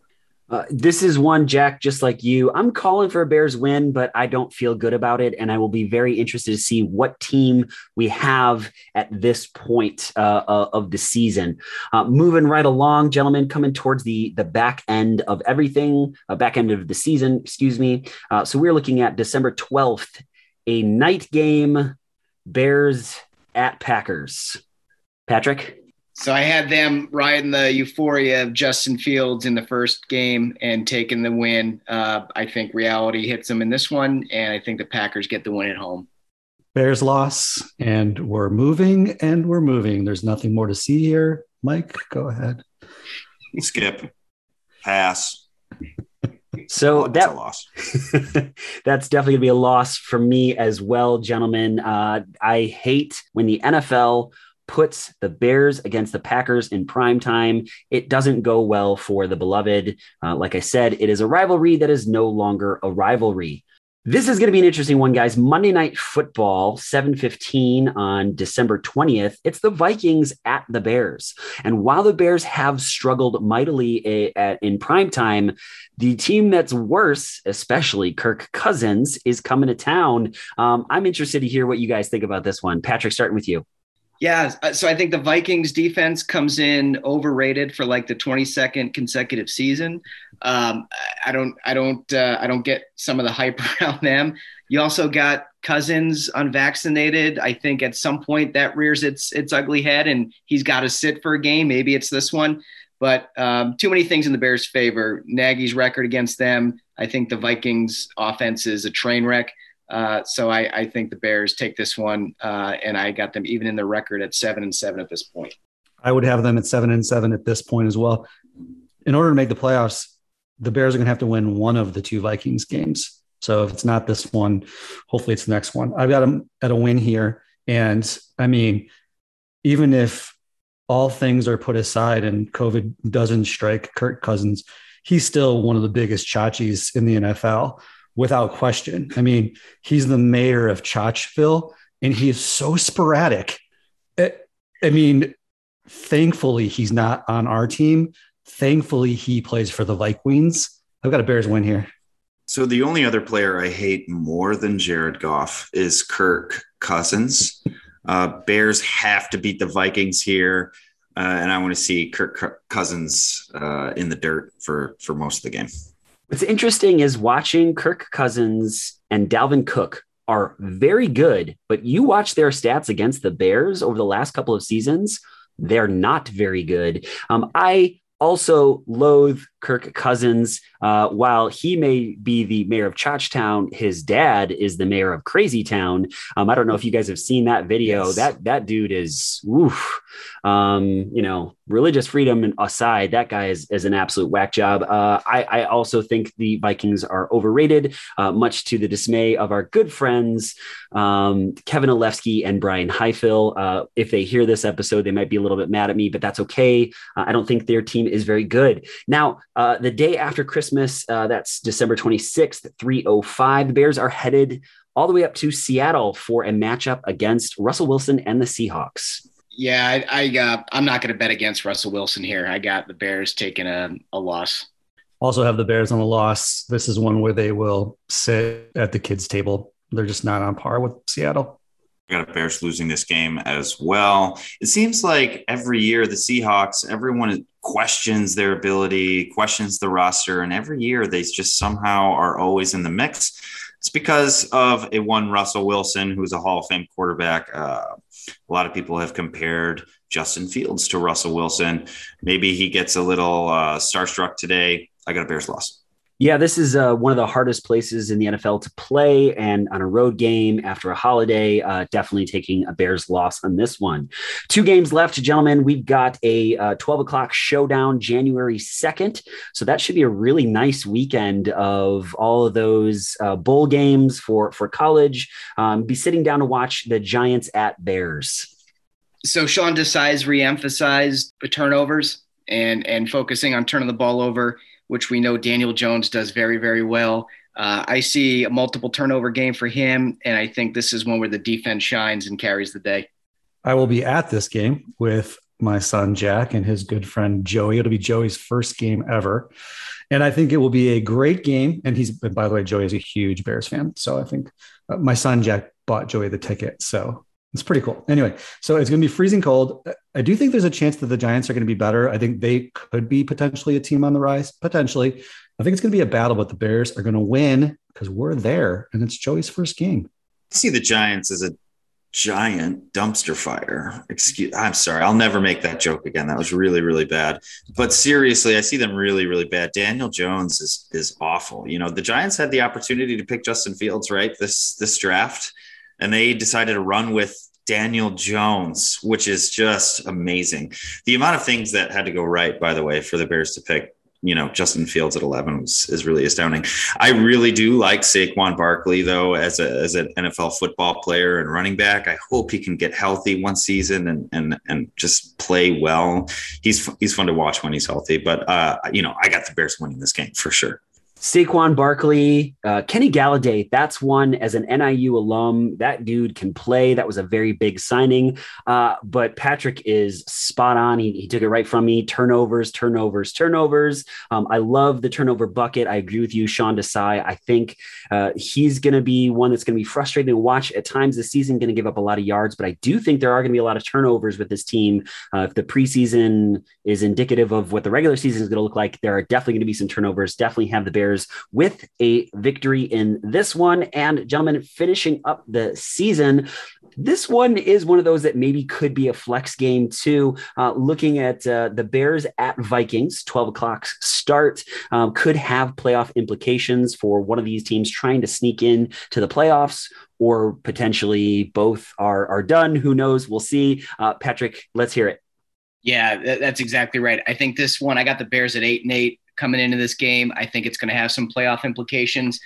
Uh, this is one, Jack, just like you. I'm calling for a Bears win, but I don't feel good about it. And I will be very interested to see what team we have at this point uh, uh of the season. Uh, moving right along, gentlemen, coming towards the, the back end of everything, uh, back end of the season, excuse me. Uh, so we're looking at December 12th, a night game, Bears at Packers. Patrick? So I had them riding the euphoria of Justin Fields in the first game and taking the win. Uh, I think reality hits them in this one, and I think the Packers get the win at home. Bears loss, and we're moving, and we're moving. There's nothing more to see here. Mike, go ahead. Skip, pass. So That's that a loss. that's definitely gonna be a loss for me as well, gentlemen. Uh, I hate when the NFL puts the Bears against the Packers in prime time. It doesn't go well for the beloved. Uh, like I said, it is a rivalry that is no longer a rivalry. This is going to be an interesting one, guys. Monday Night Football, 7:15 on December 20th. It's the Vikings at the Bears. And while the Bears have struggled mightily at, in prime time, the team that's worse, especially Kirk Cousins, is coming to town. Um, I'm interested to hear what you guys think about this one. Patrick, starting with you. Yeah, uh, so I think the Vikings defense comes in overrated for like the 22nd consecutive season. Um, I don't, I don't, uh, I don't get some of the hype around them. You also got Cousins unvaccinated. I think at some point that rears its its ugly head, and he's got to sit for a game. Maybe it's this one, but um, too many things in the Bears' favor. Nagy's record against them. I think the Vikings' offense is a train wreck. Uh, so I, I, think the Bears take this one, uh, and I got them even in the record at seven and seven at this point. I would have them at seven and seven at this point as well. In order to make the playoffs, the Bears are going to have to win one of the two Vikings games. So if it's not this one, hopefully it's the next one. I've got them at a win here, and I mean, even if all things are put aside and COVID doesn't strike Kirk Cousins, he's still one of the biggest chachis in the NFL without question. I mean, he's the mayor of Chachville and he is so sporadic. I mean, thankfully, he's not on our team. Thankfully, he plays for the Vikings. I've got a Bears win here. So the only other player I hate more than Jared Goff is Kirk Cousins. Uh, Bears have to beat the Vikings here, uh, and I want to see Kirk Cousins uh, in the dirt for for most of the game. What's interesting is watching Kirk Cousins and Dalvin Cook are very good, but you watch their stats against the Bears over the last couple of seasons, they're not very good. Um, I also loathe Kirk Cousins. Uh, while he may be the mayor of Chachtown, his dad is the mayor of Crazy Town. Um, I don't know if you guys have seen that video. Yes. That that dude is, oof, um, you know, religious freedom aside, that guy is, is an absolute whack job. Uh, I, I also think the Vikings are overrated, uh, much to the dismay of our good friends um, Kevin Olefsky and Brian Heifel. Uh, if they hear this episode, they might be a little bit mad at me, but that's okay. Uh, I don't think their team is very good. Now, uh, the day after Christmas, uh, that's December 26th, 305, the Bears are headed all the way up to Seattle for a matchup against Russell Wilson and the Seahawks. Yeah, I, I uh, I'm not going to bet against Russell Wilson here. I got the Bears taking a, a loss. Also have the Bears on a loss. This is one where they will sit at the kids' table. They're just not on par with Seattle. I got a Bears losing this game as well. It seems like every year the Seahawks, everyone questions their ability, questions the roster, and every year they just somehow are always in the mix. It's because of a one Russell Wilson, who's a Hall of Fame quarterback. Uh, a lot of people have compared Justin Fields to Russell Wilson. Maybe he gets a little uh, starstruck today. I got a Bears loss. Yeah, this is uh, one of the hardest places in the NFL to play, and on a road game after a holiday, uh, definitely taking a Bears loss on this one. Two games left, gentlemen. We've got a uh, 12 o'clock showdown January 2nd. So that should be a really nice weekend of all of those uh, bowl games for, for college. Um, be sitting down to watch the Giants at Bears. So Sean Desai's reemphasized the turnovers and, and focusing on turning the ball over which we know Daniel Jones does very, very well. Uh, I see a multiple turnover game for him, and I think this is one where the defense shines and carries the day. I will be at this game with my son Jack and his good friend Joey. It'll be Joey's first game ever. And I think it will be a great game. And he's, by the way, Joey is a huge Bears fan. So I think uh, my son Jack bought Joey the ticket. So it's pretty cool. Anyway, so it's going to be freezing cold. I do think there's a chance that the Giants are going to be better. I think they could be potentially a team on the rise, potentially. I think it's going to be a battle, but the Bears are going to win because we're there and it's Joey's first game. I see the Giants as a giant dumpster fire. Excuse I'm sorry. I'll never make that joke again. That was really really bad. But seriously, I see them really really bad. Daniel Jones is is awful. You know, the Giants had the opportunity to pick Justin Fields, right? This this draft and they decided to run with Daniel Jones, which is just amazing. The amount of things that had to go right, by the way, for the Bears to pick, you know, Justin Fields at 11 was, is really astounding. I really do like Saquon Barkley, though, as, a, as an NFL football player and running back. I hope he can get healthy one season and, and, and just play well. He's, he's fun to watch when he's healthy, but, uh, you know, I got the Bears winning this game for sure. Saquon Barkley, uh, Kenny Golladay, that's one as an NIU alum. That dude can play. That was a very big signing. Uh, but Patrick is spot on. He, he, took it right from me. Turnovers, turnovers, turnovers. Um, I love the turnover bucket. I agree with you, Sean Desai. I think uh, he's going to be one that's going to be frustrating to watch at times this season, going to give up a lot of yards. But I do think there are going to be a lot of turnovers with this team. Uh, if the preseason is indicative of what the regular season is going to look like, there are definitely going to be some turnovers. Definitely have the Bears With a victory in this one. And gentlemen, finishing up the season, this one is one of those that maybe could be a flex game too. Uh, looking at uh, the Bears at Vikings, 12 o'clock start, um, could have playoff implications for one of these teams trying to sneak in to the playoffs or potentially both are, are done. Who knows? We'll see. Uh, Patrick, let's hear it. Yeah, that's exactly right. I think this one, I got the Bears at eight and eight coming into this game. I think it's going to have some playoff implications.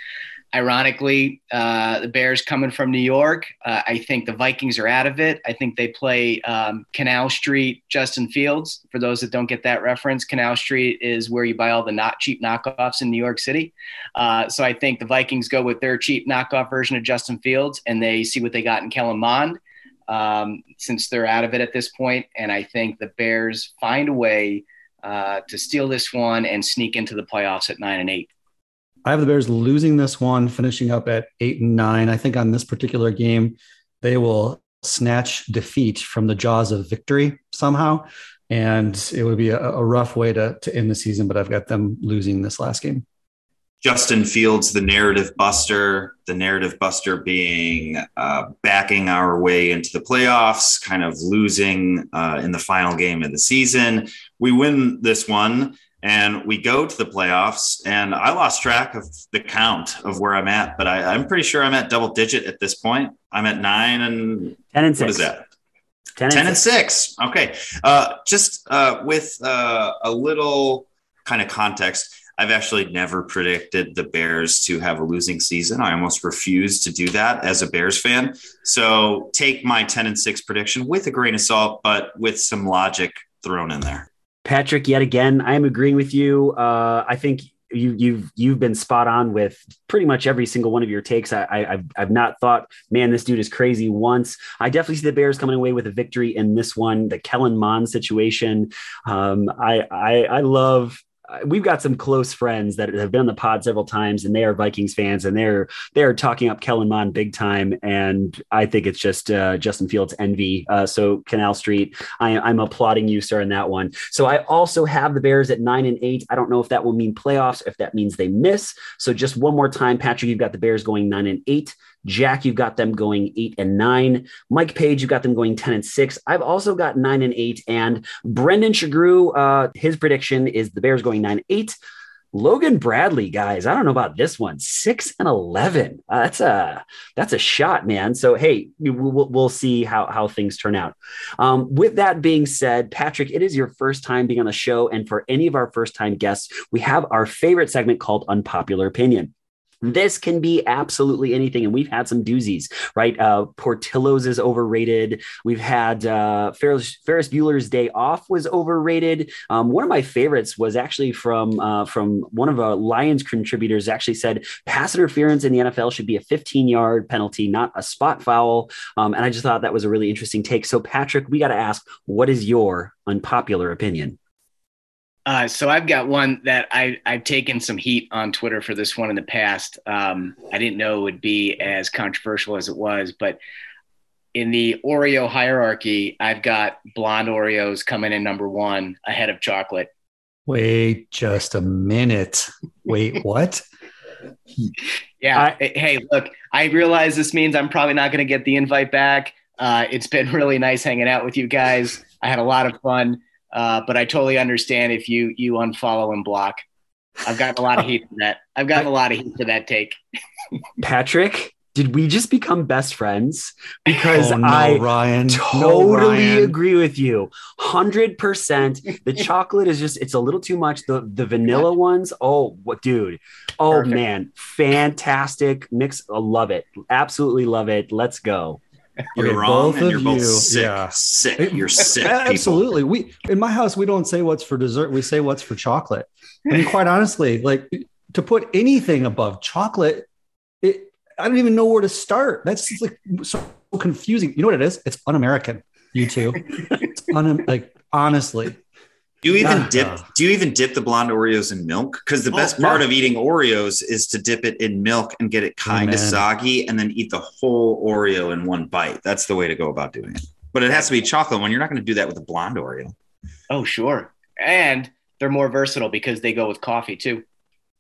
Ironically, uh, the Bears coming from New York, uh, I think the Vikings are out of it. I think they play um, Canal Street Justin Fields. For those that don't get that reference, Canal Street is where you buy all the not cheap knockoffs in New York City. Uh, so I think the Vikings go with their cheap knockoff version of Justin Fields, and they see what they got in Kellen Mond. Um, since they're out of it at this point, and I think the Bears find a way uh, to steal this one and sneak into the playoffs at nine and eight. I have the Bears losing this one, finishing up at eight and nine. I think on this particular game, they will snatch defeat from the jaws of victory somehow. And it would be a, a rough way to, to end the season, but I've got them losing this last game. Justin Fields, the narrative buster, the narrative buster being uh, backing our way into the playoffs, kind of losing uh, in the final game of the season. We win this one and we go to the playoffs. And I lost track of the count of where I'm at, but I, am pretty sure I'm at double digit at this point. I'm at nine and 10 and six. What is that? 10 and, 10 and six. six. Okay. Uh, just uh, with uh, a little kind of context I've actually never predicted the Bears to have a losing season. I almost refuse to do that as a Bears fan. So take my 10 and 6 prediction with a grain of salt, but with some logic thrown in there. Patrick, yet again, I am agreeing with you. Uh, I think you, you've you've been spot on with pretty much every single one of your takes. I, I have I've not thought, man, this dude is crazy. Once I definitely see the Bears coming away with a victory in this one. The Kellen Mond situation. Um, I, I I love we've got some close friends that have been on the pod several times and they are Vikings fans and they're they're talking up Kellen Mond big time and I think it's just uh, Justin Fields envy. Uh, so Canal Street, I, I'm applauding you, sir, in that one. So I also have the Bears at nine and eight. I don't know if that will mean playoffs, if that means they miss. So just one more time, Patrick, you've got the Bears going nine and eight. Jack, you've got them going eight and nine. Mike Page, you've got them going 10 and six. I've also got nine and eight. And Brendan Shagrew, uh, his prediction is the Bears going nine eight. Logan Bradley, guys, I don't know about this one. Six and eleven. Uh, that's a that's a shot, man. So hey, we'll, we'll see how how things turn out. Um, with that being said, Patrick, it is your first time being on the show, and for any of our first time guests, we have our favorite segment called Unpopular Opinion. This can be absolutely anything. And we've had some doozies, right? Uh, Portillo's is overrated. We've had uh, Ferris, Ferris Bueller's Day Off was overrated. Um, one of my favorites was actually from uh, from one of our Lions contributors actually said pass interference in the NFL should be a 15 yard penalty, not a spot foul. Um, and I just thought that was a really interesting take. So, Patrick, we got to ask, what is your unpopular opinion? Uh, so I've got one that I, I've taken some heat on Twitter for this one in the past. Um, I didn't know it would be as controversial as it was, but in the Oreo hierarchy, I've got blonde Oreos coming in number one ahead of chocolate. Wait just a minute. Wait, what? yeah. I, hey, look, I realize this means I'm probably not going to get the invite back. Uh, it's been really nice hanging out with you guys. I had a lot of fun. Uh, but I totally understand if you you unfollow and block. I've gotten a lot of heat for that. I've gotten a lot of heat for that take. Patrick, did we just become best friends? Because oh, no, I Ryan. totally no, Ryan. agree with you. 100%. The chocolate is just, it's a little too much. The, the vanilla ones, oh, what, dude. Oh, Perfect. man. Fantastic mix. I love it. Absolutely love it. Let's go. You're okay, wrong, and you're both you, sick. Yeah. Sick. You're sick. Absolutely. We in my house we don't say what's for dessert. We say what's for chocolate. I mean, quite honestly, like to put anything above chocolate, it I don't even know where to start. That's like so confusing. You know what it is? It's un-American. You too. it's un- like honestly. Do you even dip? Do you even dip the blonde Oreos in milk? Because the oh, best part of eating Oreos is to dip it in milk and get it oh, kind of soggy, and then eat the whole Oreo in one bite. That's the way to go about doing it. But it has to be chocolate one. You're not going to do that with a blonde Oreo. Oh, sure. And they're more versatile because they go with coffee too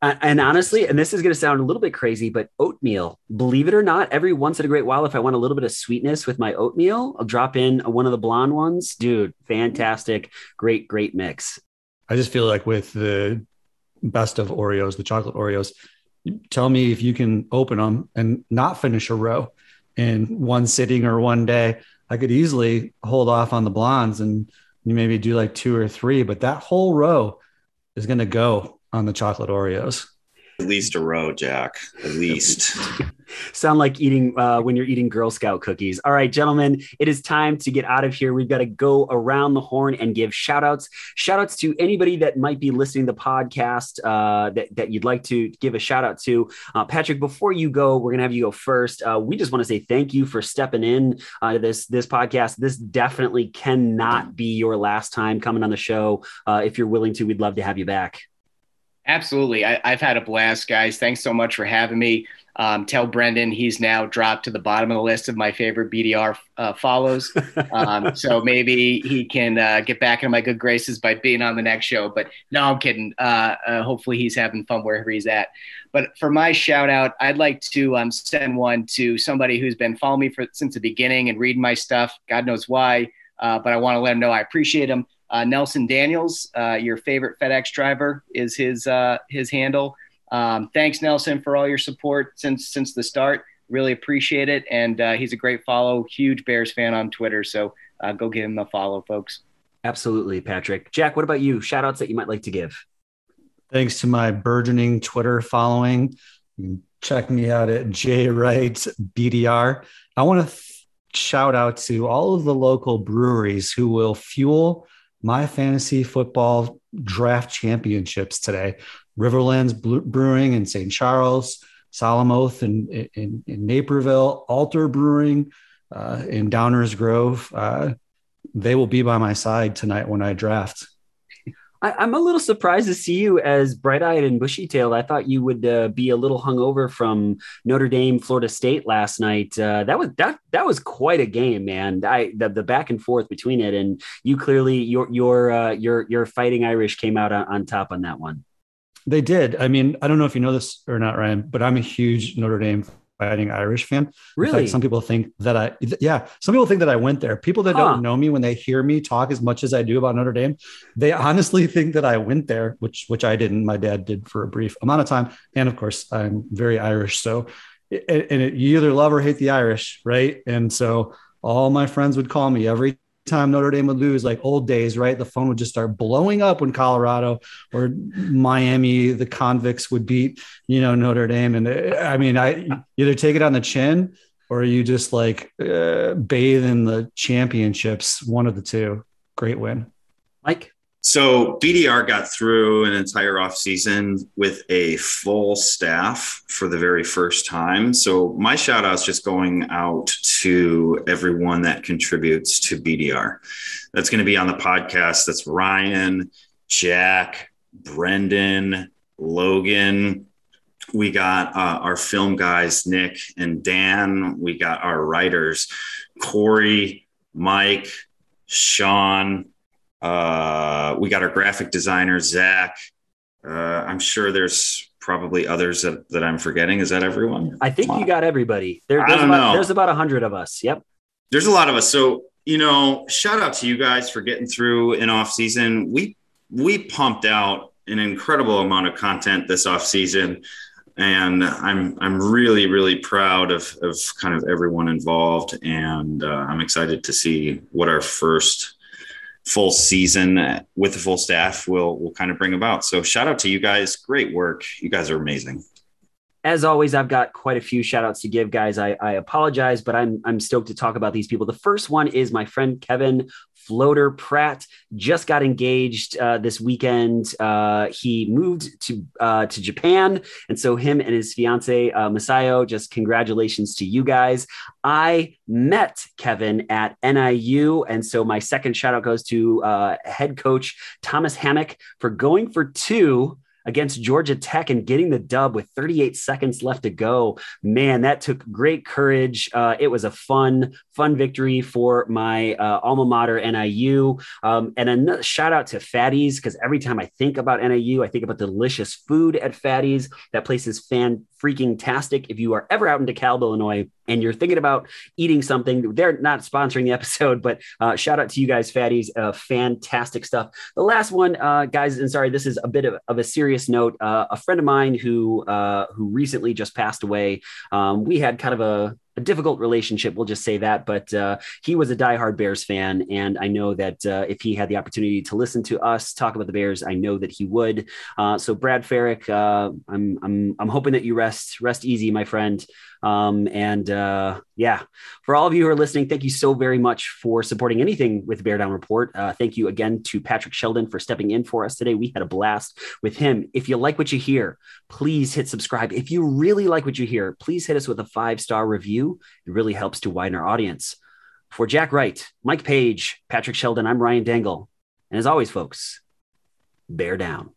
and honestly, and this is going to sound a little bit crazy, but oatmeal, believe it or not, every once in a great while, if I want a little bit of sweetness with my oatmeal, I'll drop in one of the blonde ones. Dude, fantastic. Great, great mix. I just feel like with the best of Oreos, the chocolate Oreos, tell me if you can open them and not finish a row in one sitting or one day. I could easily hold off on the blondes and maybe do like two or three, but that whole row is going to go on the chocolate Oreos. At least a row, Jack. At least. Sound like eating uh, when you're eating Girl Scout cookies. All right, gentlemen, it is time to get out of here. We've got to go around the horn and give shout outs. Shout outs to anybody that might be listening to the podcast uh, that, that you'd like to give a shout out to. Uh, Patrick, before you go, we're going to have you go first. Uh, we just want to say thank you for stepping in uh, to this, this podcast. This definitely cannot be your last time coming on the show. Uh, if you're willing to, we'd love to have you back. Absolutely. I, have had a blast, guys. Thanks so much for having me. Um, tell Brendan he's now dropped to the bottom of the list of my favorite BDR uh, follows. Um, so maybe he can uh, get back into my good graces by being on the next show. But no, I'm kidding. Uh, uh hopefully he's having fun wherever he's at. But for my shout out, I'd like to um, send one to somebody who's been following me for since the beginning and reading my stuff. God knows why, uh, but I want to let him know I appreciate him. Uh, Nelson Daniels, uh, your favorite FedEx driver, is his uh, his handle. Um, thanks, Nelson, for all your support since since the start. Really appreciate it, and uh, he's a great follow. Huge Bears fan on Twitter, so uh, go give him a follow, folks. Absolutely, Patrick. Jack, what about you? Shout outs that you might like to give. Thanks to my burgeoning Twitter following. check me out at JWrightBDR. I want to th- shout out to all of the local breweries who will fuel my fantasy football draft championships today. Riverlands Brewing in St. Charles, Solemn Oath in, in, in Naperville, Alter Brewing uh, in Downers Grove. Uh, they will be by my side tonight when I draft. I, am a little surprised to see you as bright eyed and bushy tailed. I thought you would uh, be a little hungover from Notre Dame, Florida State last night. Uh, that was that that was quite a game, man. I the, the back and forth between it, and you clearly your your uh, your your fighting Irish came out on, on top on that one. They did. I mean, I don't know if you know this or not, Ryan, but I'm a huge Notre Dame Fighting Irish fan. Really? Fact, some people think that I, yeah, some people think that I went there. People that Huh. don't know me, when they hear me talk as much as I do about Notre Dame, they honestly think that I went there, which which I didn't. My dad did for a brief amount of time, and of course, I'm very Irish. So, and and it, you either love or hate the Irish, right? And so, all my friends would call me every time Notre Dame would lose, like old days, right? The phone would just start blowing up when Colorado or Miami, the convicts would beat, you know, Notre Dame. And I mean, I either take it on the chin or you just like uh, bathe in the championships, one of the two. Great win. Mike? So BDR got through an entire offseason with a full staff for the very first time. So my shout out's just going out to everyone that contributes to BDR. That's going to be on the podcast. That's Ryan, Jack, Brendan, Logan. We got uh, our film guys, Nick and Dan. We got our writers, Corey, Mike, Sean, uh, we got our graphic designer, Zach. Uh, I'm sure there's probably others that, that I'm forgetting. Is that everyone? I think you got everybody. There, there's, about, there's about a hundred of us. Yep. There's a lot of us. So, you know, shout out to you guys for getting through an off season. We, we pumped out an incredible amount of content this off season. And I'm I'm really really proud of of kind of everyone involved, and uh, I'm excited to see what our first full season with the full staff will will kind of bring about. So shout out to you guys. Great work. You guys are amazing. As always, I've got quite a few shout outs to give, guys. I, I apologize, but I'm I'm stoked to talk about these people. The first one is my friend Kevin Floater Pratt. Just got engaged uh, this weekend. Uh, he moved to uh, to Japan, and so him and his fiance uh, Masayo. Just congratulations to you guys. I met Kevin at NIU, and so my second shout out goes to uh, head coach Thomas Hammock for going for two against Georgia Tech and getting the dub with 38 seconds left to go. Man, that took great courage. Uh, it was a fun, fun victory for my uh, alma mater, NIU. Um, and another shout out to Fatties because every time I think about NIU, I think about delicious food at Fatties. That place is fan freaking tastic. If you are ever out in DeKalb, Illinois, and you're thinking about eating something, they're not sponsoring the episode, but uh, shout out to you guys, Fatties. Uh, fantastic stuff. The last one, uh, guys, and sorry, this is a bit of, of a serious note. Uh, a friend of mine who uh, who recently just passed away. Um, we had kind of a a difficult relationship, we'll just say that. But uh, he was a diehard Bears fan, and I know that uh, if he had the opportunity to listen to us talk about the Bears, I know that he would. Uh, so, Brad Farrick, uh, I'm I'm I'm hoping that you rest rest easy, my friend. Um, and uh, yeah, for all of you who are listening, thank you so very much for supporting anything with Bear Down Report. Uh, thank you again to Patrick Sheldon for stepping in for us today. We had a blast with him. If you like what you hear, please hit subscribe. If you really like what you hear, please hit us with a five star review. It really helps to widen our audience. For Jack Wright, Mike Page, Patrick Sheldon, I'm Ryan Dangle. And as always, folks, bear down.